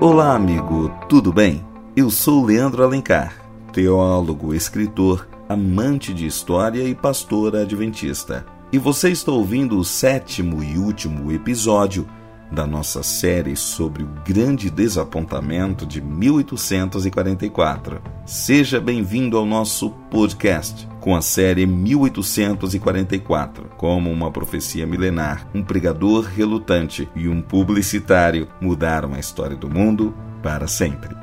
Olá, amigo, tudo bem? Eu sou Leandro Alencar, teólogo, escritor, amante de história e pastor adventista. E você está ouvindo o sétimo e último episódio da nossa série sobre o grande desapontamento de 1844. Seja bem-vindo ao nosso podcast com a série 1844, como uma profecia milenar, um pregador relutante e um publicitário mudaram a história do mundo para sempre.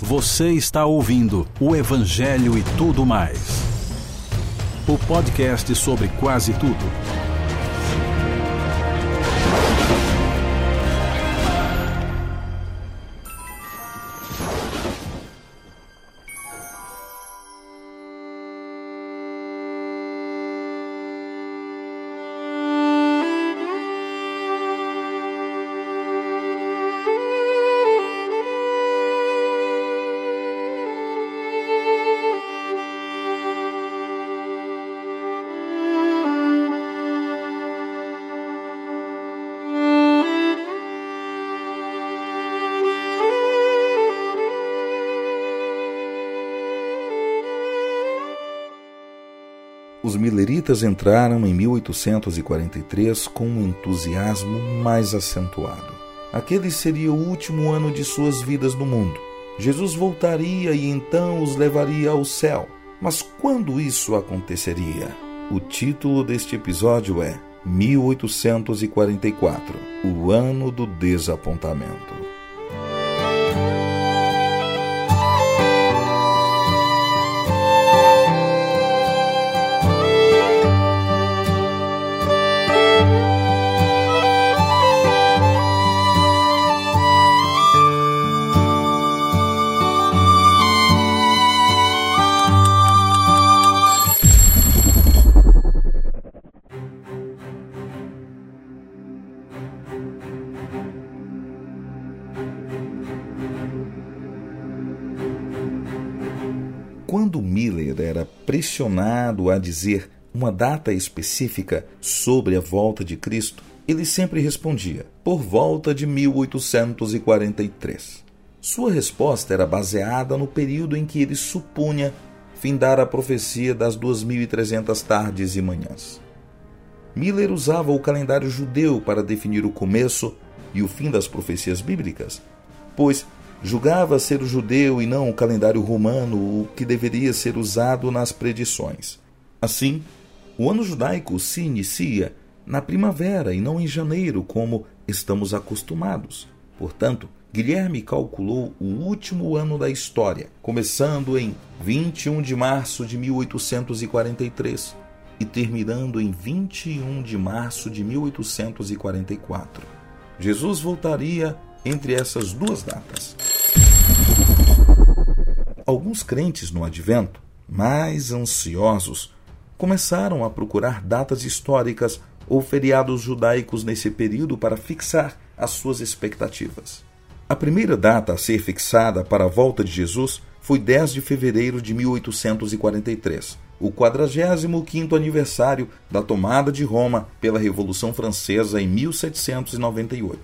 Você está ouvindo o Evangelho e tudo mais o podcast sobre quase tudo mileritas entraram em 1843 com um entusiasmo mais acentuado. Aquele seria o último ano de suas vidas no mundo. Jesus voltaria e então os levaria ao céu. Mas quando isso aconteceria? O título deste episódio é 1844 O Ano do Desapontamento. Quando Miller era pressionado a dizer uma data específica sobre a volta de Cristo, ele sempre respondia: por volta de 1843. Sua resposta era baseada no período em que ele supunha findar a profecia das 2.300 tardes e manhãs. Miller usava o calendário judeu para definir o começo e o fim das profecias bíblicas, pois julgava ser o judeu e não o calendário romano o que deveria ser usado nas predições. Assim, o ano judaico se inicia na primavera e não em janeiro, como estamos acostumados. Portanto, Guilherme calculou o último ano da história, começando em 21 de março de 1843 e terminando em 21 de março de 1844. Jesus voltaria entre essas duas datas. Alguns crentes no advento, mais ansiosos, começaram a procurar datas históricas ou feriados judaicos nesse período para fixar as suas expectativas. A primeira data a ser fixada para a volta de Jesus foi 10 de fevereiro de 1843, o 45º aniversário da tomada de Roma pela Revolução Francesa em 1798.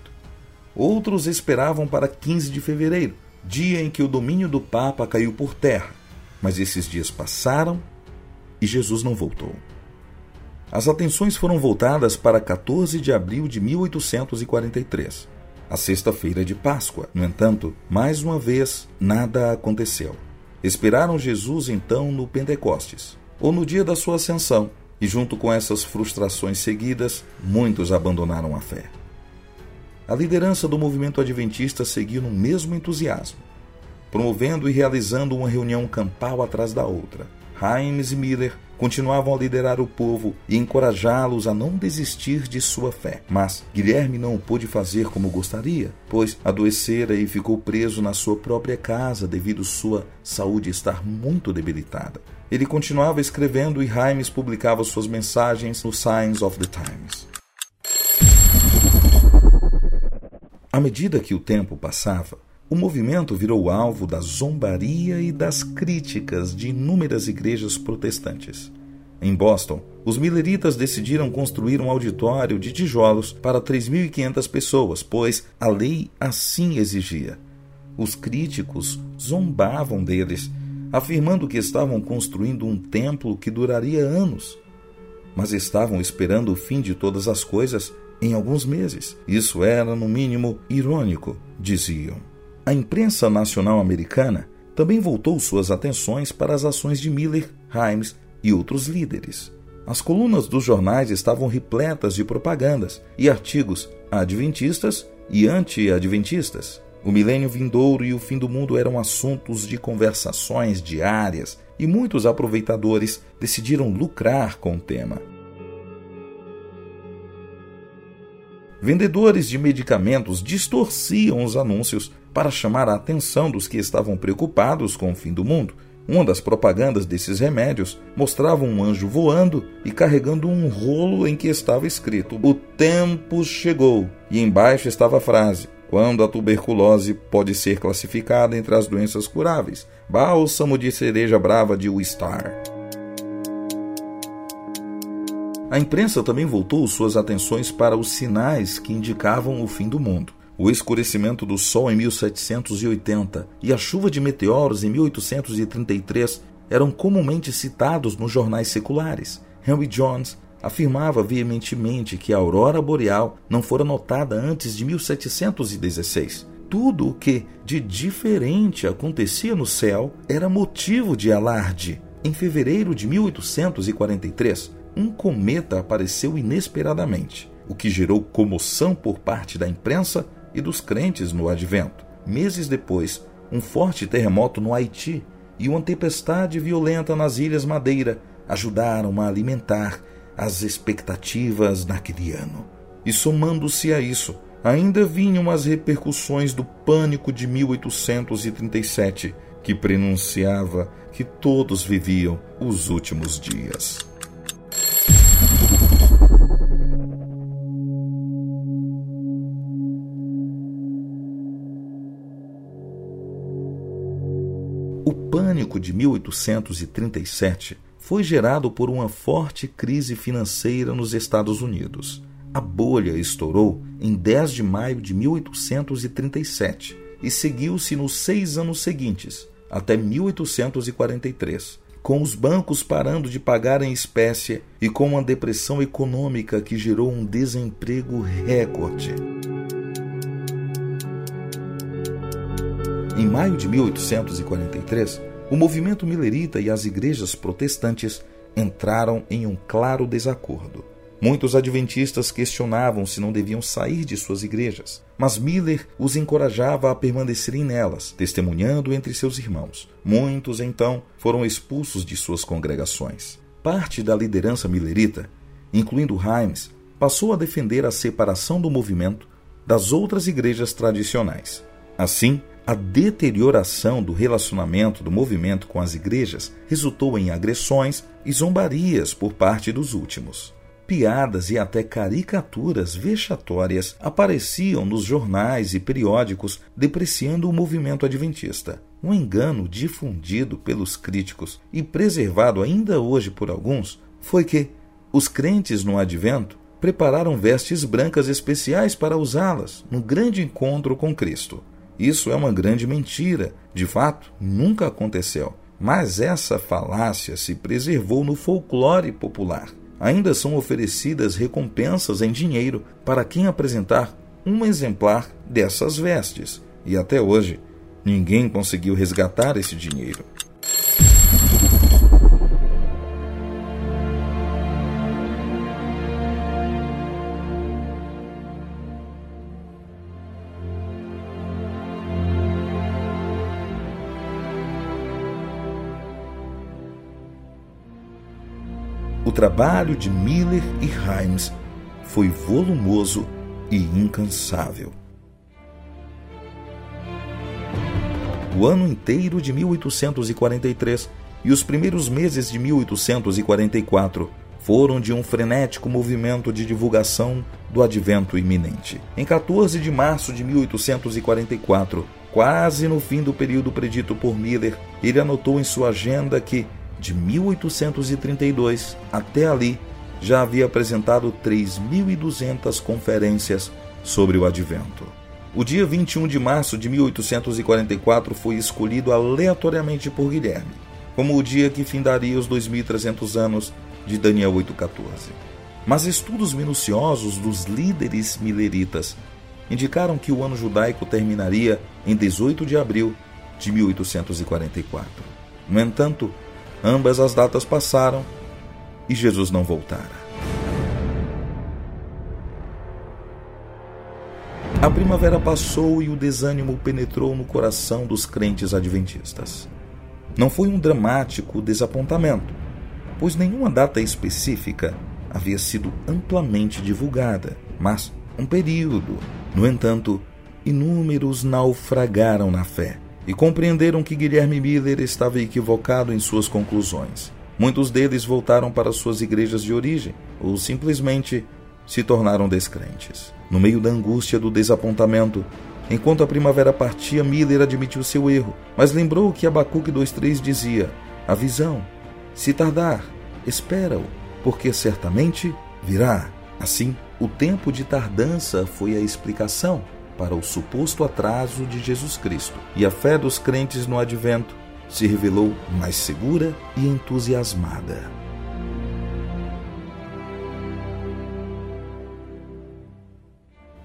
Outros esperavam para 15 de fevereiro, dia em que o domínio do Papa caiu por terra. Mas esses dias passaram e Jesus não voltou. As atenções foram voltadas para 14 de abril de 1843, a sexta-feira de Páscoa. No entanto, mais uma vez, nada aconteceu. Esperaram Jesus então no Pentecostes, ou no dia da sua ascensão, e junto com essas frustrações seguidas, muitos abandonaram a fé. A liderança do movimento adventista seguiu no mesmo entusiasmo, promovendo e realizando uma reunião campal atrás da outra. Himes e Miller continuavam a liderar o povo e encorajá-los a não desistir de sua fé. Mas Guilherme não o pôde fazer como gostaria, pois adoecera e ficou preso na sua própria casa devido sua saúde estar muito debilitada. Ele continuava escrevendo e Himes publicava suas mensagens no Signs of the Times. À medida que o tempo passava, o movimento virou alvo da zombaria e das críticas de inúmeras igrejas protestantes. Em Boston, os milleritas decidiram construir um auditório de tijolos para 3.500 pessoas, pois a lei assim exigia. Os críticos zombavam deles, afirmando que estavam construindo um templo que duraria anos. Mas estavam esperando o fim de todas as coisas em alguns meses. Isso era, no mínimo, irônico, diziam. A imprensa nacional americana também voltou suas atenções para as ações de Miller, Himes e outros líderes. As colunas dos jornais estavam repletas de propagandas e artigos adventistas e anti-adventistas. O milênio vindouro e o fim do mundo eram assuntos de conversações diárias e muitos aproveitadores decidiram lucrar com o tema. Vendedores de medicamentos distorciam os anúncios para chamar a atenção dos que estavam preocupados com o fim do mundo. Uma das propagandas desses remédios mostrava um anjo voando e carregando um rolo em que estava escrito: O tempo chegou. E embaixo estava a frase: Quando a tuberculose pode ser classificada entre as doenças curáveis. Bálsamo de cereja brava de Wistar. A imprensa também voltou suas atenções para os sinais que indicavam o fim do mundo. O escurecimento do Sol em 1780 e a chuva de meteoros em 1833 eram comumente citados nos jornais seculares. Henry Jones afirmava veementemente que a aurora boreal não fora notada antes de 1716. Tudo o que de diferente acontecia no céu era motivo de alarde. Em fevereiro de 1843, um cometa apareceu inesperadamente, o que gerou comoção por parte da imprensa e dos crentes no advento. Meses depois, um forte terremoto no Haiti e uma tempestade violenta nas Ilhas Madeira ajudaram a alimentar as expectativas naquele ano. E somando-se a isso, ainda vinham as repercussões do pânico de 1837, que prenunciava que todos viviam os últimos dias. De 1837 foi gerado por uma forte crise financeira nos Estados Unidos. A bolha estourou em 10 de maio de 1837 e seguiu-se nos seis anos seguintes, até 1843, com os bancos parando de pagar em espécie e com uma depressão econômica que gerou um desemprego recorde. Em maio de 1843, o movimento milerita e as igrejas protestantes entraram em um claro desacordo. Muitos adventistas questionavam se não deviam sair de suas igrejas, mas Miller os encorajava a permanecerem nelas, testemunhando entre seus irmãos. Muitos, então, foram expulsos de suas congregações. Parte da liderança millerita, incluindo Himes, passou a defender a separação do movimento das outras igrejas tradicionais. Assim, a deterioração do relacionamento do movimento com as igrejas resultou em agressões e zombarias por parte dos últimos. Piadas e até caricaturas vexatórias apareciam nos jornais e periódicos depreciando o movimento adventista. Um engano difundido pelos críticos e preservado ainda hoje por alguns foi que os crentes no advento prepararam vestes brancas especiais para usá-las no grande encontro com Cristo. Isso é uma grande mentira. De fato, nunca aconteceu. Mas essa falácia se preservou no folclore popular. Ainda são oferecidas recompensas em dinheiro para quem apresentar um exemplar dessas vestes. E até hoje, ninguém conseguiu resgatar esse dinheiro. O trabalho de Miller e Himes foi volumoso e incansável. O ano inteiro de 1843 e os primeiros meses de 1844 foram de um frenético movimento de divulgação do advento iminente. Em 14 de março de 1844, quase no fim do período predito por Miller, ele anotou em sua agenda que de 1832 até ali, já havia apresentado 3.200 conferências sobre o advento. O dia 21 de março de 1844 foi escolhido aleatoriamente por Guilherme, como o dia que findaria os 2.300 anos de Daniel 8,14. Mas estudos minuciosos dos líderes mileritas indicaram que o ano judaico terminaria em 18 de abril de 1844. No entanto, ambas as datas passaram e Jesus não voltara. A primavera passou e o desânimo penetrou no coração dos crentes adventistas. Não foi um dramático desapontamento, pois nenhuma data específica havia sido amplamente divulgada, mas um período. No entanto, inúmeros naufragaram na fé e compreenderam que Guilherme Miller estava equivocado em suas conclusões. Muitos deles voltaram para suas igrejas de origem ou simplesmente se tornaram descrentes. No meio da angústia do desapontamento, enquanto a primavera partia, Miller admitiu seu erro, mas lembrou que Abacuque 2:3 dizia: "A visão, se tardar, espera-o, porque certamente virá." Assim, o tempo de tardança foi a explicação para o suposto atraso de Jesus Cristo, e a fé dos crentes no advento se revelou mais segura e entusiasmada.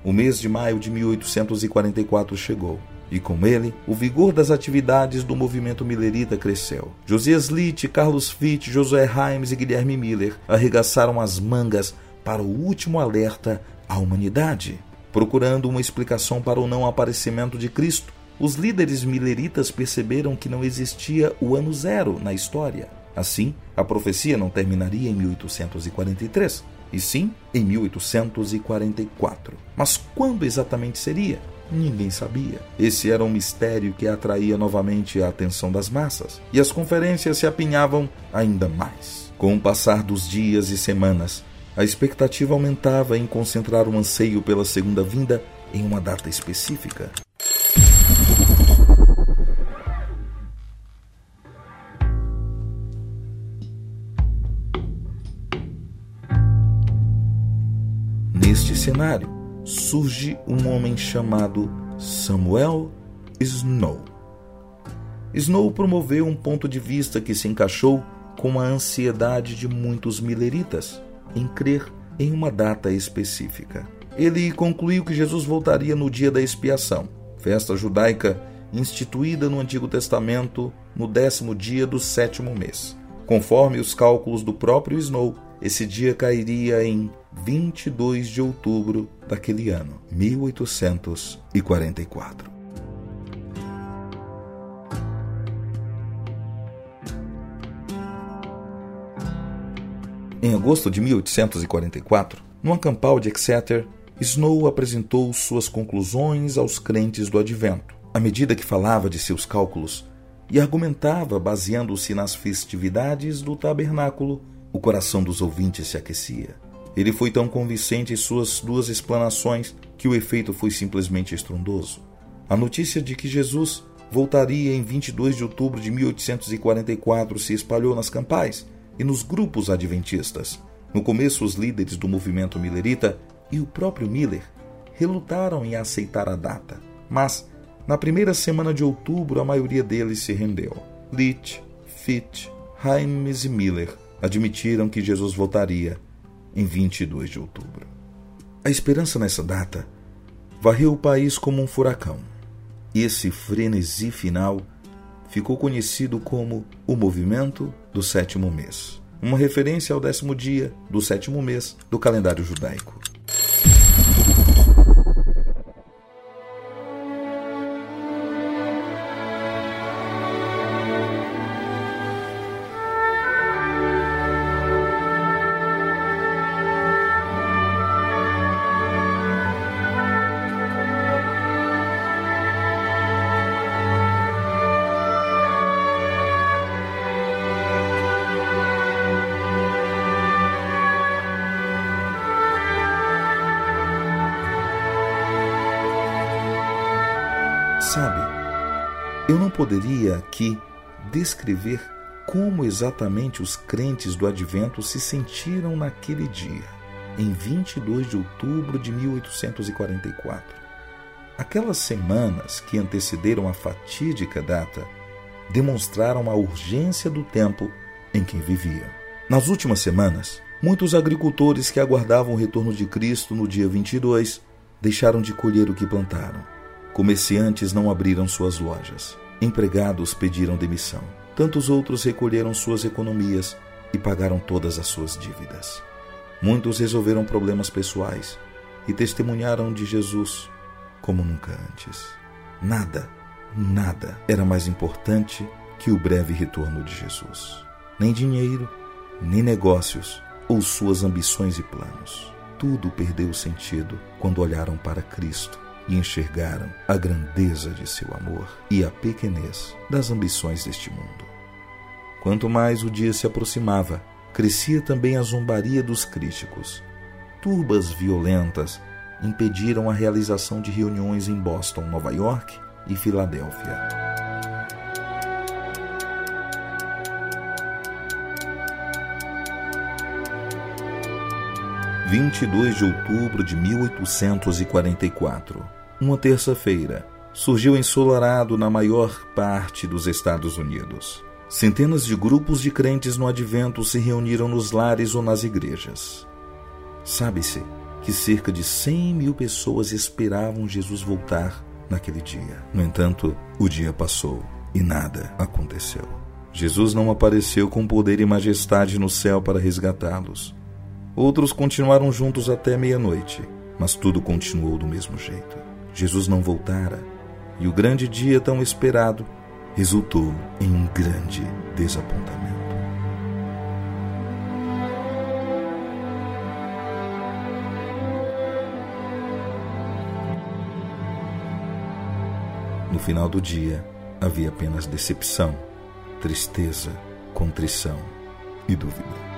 O mês de maio de 1844 chegou, e com ele o vigor das atividades do movimento millerita cresceu. Josias Litt, Carlos Fitt, Josué Himes e Guilherme Miller arregaçaram as mangas para o último alerta à humanidade. Procurando uma explicação para o não aparecimento de Cristo, os líderes mileritas perceberam que não existia o ano zero na história. Assim, a profecia não terminaria em 1843, e sim em 1844. Mas quando exatamente seria? Ninguém sabia. Esse era um mistério que atraía novamente a atenção das massas, e as conferências se apinhavam ainda mais. Com o passar dos dias e semanas, a expectativa aumentava em concentrar o anseio pela segunda vinda em uma data específica. Neste cenário, surge um homem chamado Samuel Snow. Snow promoveu um ponto de vista que se encaixou com a ansiedade de muitos mileritas em crer em uma data específica. Ele concluiu que Jesus voltaria no dia da expiação, festa judaica instituída no Antigo Testamento no décimo dia do sétimo mês. Conforme os cálculos do próprio Snow, esse dia cairia em 22 de outubro daquele ano, 1844. Em agosto de 1844, no acampal de Exeter, Snow apresentou suas conclusões aos crentes do advento, à medida que falava de seus cálculos e argumentava baseando-se nas festividades do tabernáculo, o coração dos ouvintes se aquecia. Ele foi tão convincente em suas duas explanações que o efeito foi simplesmente estrondoso. A notícia de que Jesus voltaria em 22 de outubro de 1844 se espalhou nas campais e nos grupos adventistas. No começo, os líderes do movimento millerita e o próprio Miller relutaram em aceitar a data, mas na primeira semana de outubro a maioria deles se rendeu. Leach, Fitch, Himes e Miller admitiram que Jesus voltaria em 22 de outubro. A esperança nessa data varreu o país como um furacão. Esse frenesi final ficou conhecido como o movimento do sétimo mês, uma referência ao décimo dia do sétimo mês do calendário judaico. Aqui descrever como exatamente os crentes do advento se sentiram naquele dia, em 22 de outubro de 1844. Aquelas semanas que antecederam a fatídica data demonstraram a urgência do tempo em que viviam. Nas últimas semanas, muitos agricultores que aguardavam o retorno de Cristo no dia 22 deixaram de colher o que plantaram. Comerciantes não abriram suas lojas. Empregados pediram demissão. Tantos outros recolheram suas economias e pagaram todas as suas dívidas. Muitos resolveram problemas pessoais e testemunharam de Jesus como nunca antes. Nada, nada era mais importante que o breve retorno de Jesus. Nem dinheiro, nem negócios ou suas ambições e planos. Tudo perdeu sentido quando olharam para Cristo e enxergaram a grandeza de seu amor e a pequenez das ambições deste mundo. Quanto mais o dia se aproximava, crescia também a zombaria dos críticos. Turbas violentas impediram a realização de reuniões em Boston, Nova York e Filadélfia. 22 de outubro de 1844, uma terça-feira, surgiu ensolarado na maior parte dos Estados Unidos. Centenas de grupos de crentes no advento se reuniram nos lares ou nas igrejas. Sabe-se que cerca de 100 mil pessoas esperavam Jesus voltar naquele dia. No entanto, o dia passou e nada aconteceu. Jesus não apareceu com poder e majestade no céu para resgatá-los. Outros continuaram juntos até meia-noite, mas tudo continuou do mesmo jeito. Jesus não voltara, e o grande dia tão esperado resultou em um grande desapontamento. No final do dia, havia apenas decepção, tristeza, contrição e dúvida.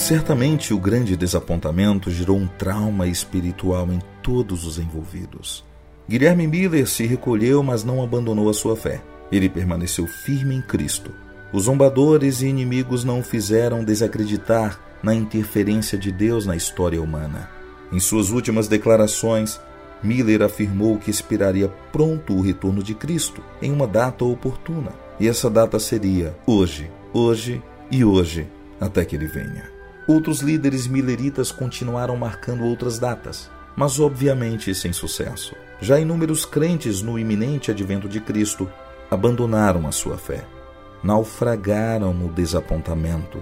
Certamente o grande desapontamento gerou um trauma espiritual em todos os envolvidos. Guilherme Miller se recolheu, mas não abandonou a sua fé. Ele permaneceu firme em Cristo. Os zombadores e inimigos não o fizeram desacreditar na interferência de Deus na história humana. Em suas últimas declarações, Miller afirmou que esperaria pronto o retorno de Cristo em uma data oportuna. E essa data seria hoje, hoje e hoje, até que ele venha. Outros líderes mileritas continuaram marcando outras datas, mas obviamente sem sucesso. Já inúmeros crentes no iminente advento de Cristo abandonaram a sua fé, naufragaram no desapontamento,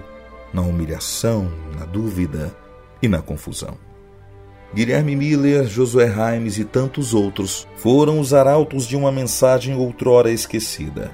na humilhação, na dúvida e na confusão. Guilherme Miller, Josué Raimes e tantos outros foram os arautos de uma mensagem outrora esquecida.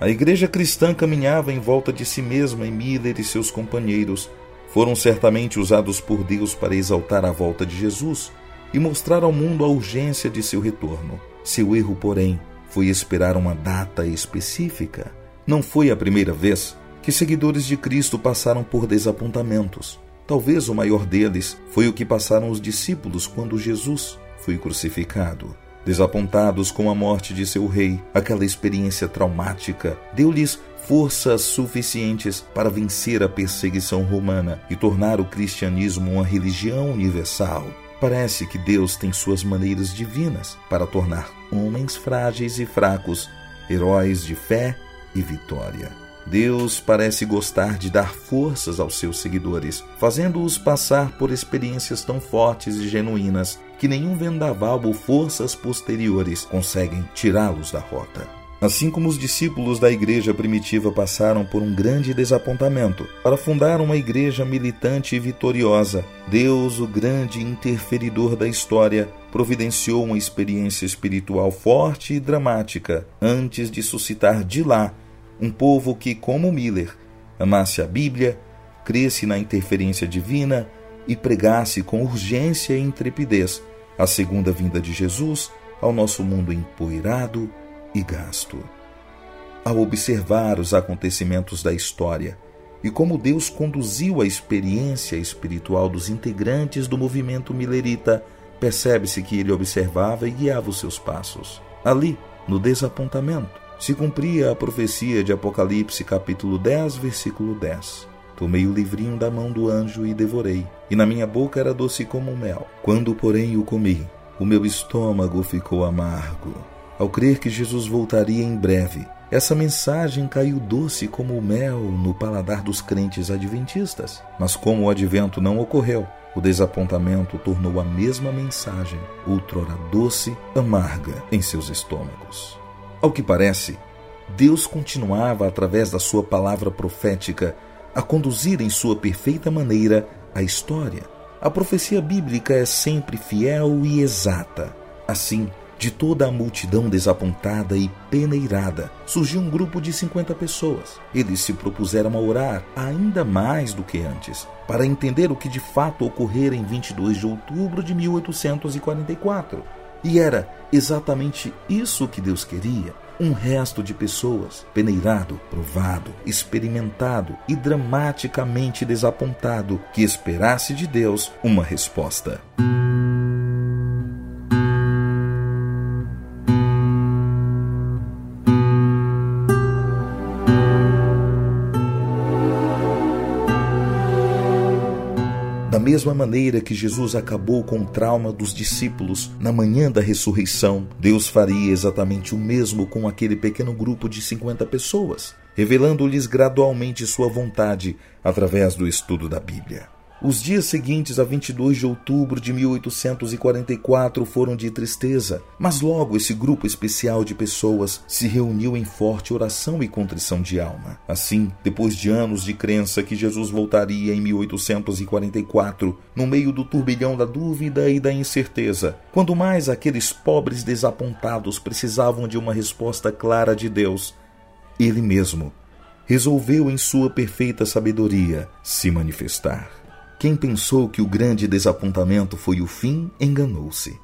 A igreja cristã caminhava em volta de si mesma em Miller e seus companheiros, foram certamente usados por Deus para exaltar a volta de Jesus e mostrar ao mundo a urgência de seu retorno. Seu erro, porém, foi esperar uma data específica. Não foi a primeira vez que seguidores de Cristo passaram por desapontamentos. Talvez o maior deles foi o que passaram os discípulos quando Jesus foi crucificado. Desapontados com a morte de seu rei, aquela experiência traumática deu-lhes forças suficientes para vencer a perseguição romana e tornar o cristianismo uma religião universal. Parece que Deus tem suas maneiras divinas para tornar homens frágeis e fracos heróis de fé e vitória. Deus parece gostar de dar forças aos seus seguidores, fazendo-os passar por experiências tão fortes e genuínas que nenhum vendaval ou forças posteriores conseguem tirá-los da rota. Assim como os discípulos da igreja primitiva passaram por um grande desapontamento para fundar uma igreja militante e vitoriosa, Deus, o grande interferidor da história, providenciou uma experiência espiritual forte e dramática antes de suscitar de lá um povo que, como Miller, amasse a Bíblia, cresce na interferência divina e pregasse com urgência e intrepidez a segunda vinda de Jesus ao nosso mundo empoeirado e gasto. Ao observar os acontecimentos da história e como Deus conduziu a experiência espiritual dos integrantes do movimento milerita, percebe-se que ele observava e guiava os seus passos. Ali, no desapontamento, se cumpria a profecia de Apocalipse, capítulo 10, versículo 10. Tomei o livrinho da mão do anjo e devorei, e na minha boca era doce como mel. Quando, porém, o comi, o meu estômago ficou amargo. Ao crer que Jesus voltaria em breve, essa mensagem caiu doce como mel no paladar dos crentes adventistas. Mas como o advento não ocorreu, o desapontamento tornou a mesma mensagem, outrora doce, amarga em seus estômagos. Ao que parece, Deus continuava, através da sua palavra profética, a conduzir em sua perfeita maneira a história. A profecia bíblica é sempre fiel e exata. Assim, de toda a multidão desapontada e peneirada, surgiu um grupo de 50 pessoas. Eles se propuseram a orar ainda mais do que antes, para entender o que de fato ocorrera em 22 de outubro de 1844. E era exatamente isso que Deus queria. Um resto de pessoas, peneirado, provado, experimentado e dramaticamente desapontado, que esperasse de Deus uma resposta. Mesma maneira que Jesus acabou com o trauma dos discípulos na manhã da ressurreição, Deus faria exatamente o mesmo com aquele pequeno grupo de 50 pessoas, revelando-lhes gradualmente sua vontade através do estudo da Bíblia. Os dias seguintes a 22 de outubro de 1844 foram de tristeza, mas logo esse grupo especial de pessoas se reuniu em forte oração e contrição de alma. Assim, depois de anos de crença que Jesus voltaria em 1844, no meio do turbilhão da dúvida e da incerteza, quando mais aqueles pobres desapontados precisavam de uma resposta clara de Deus, ele mesmo resolveu em sua perfeita sabedoria se manifestar. Quem pensou que o grande desapontamento foi o fim, enganou-se.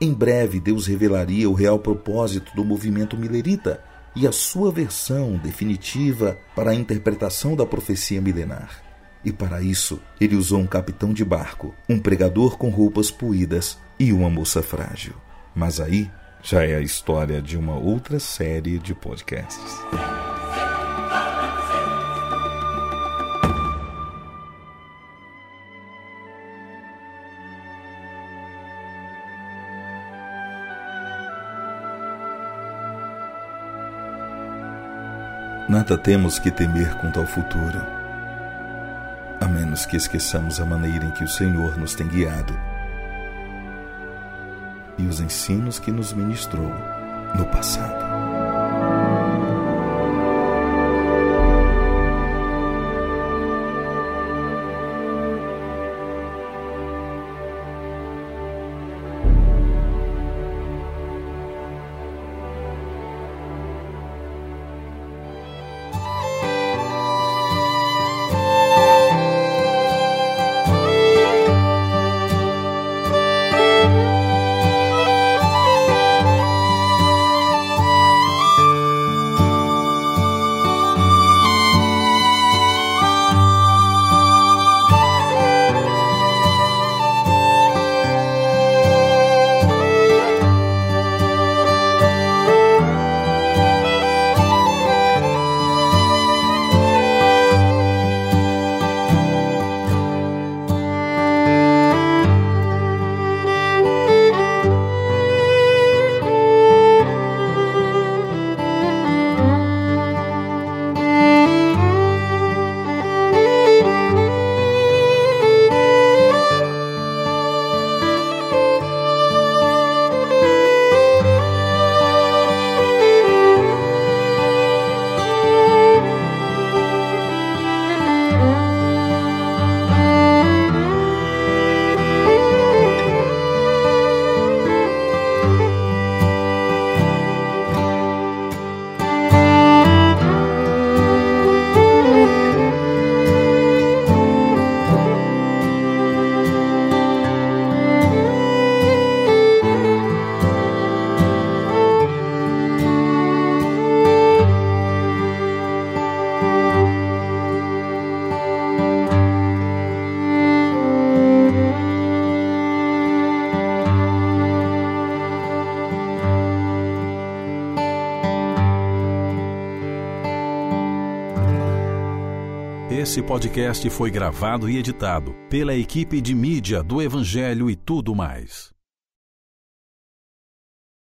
Em breve, Deus revelaria o real propósito do movimento milerita e a sua versão definitiva para a interpretação da profecia milenar. E para isso, ele usou um capitão de barco, um pregador com roupas puídas e uma moça frágil. Mas aí já é a história de uma outra série de podcasts. Nada temos que temer quanto ao futuro, a menos que esqueçamos a maneira em que o Senhor nos tem guiado e os ensinos que nos ministrou no passado. Esse podcast foi gravado e editado pela equipe de mídia do Evangelho e tudo mais.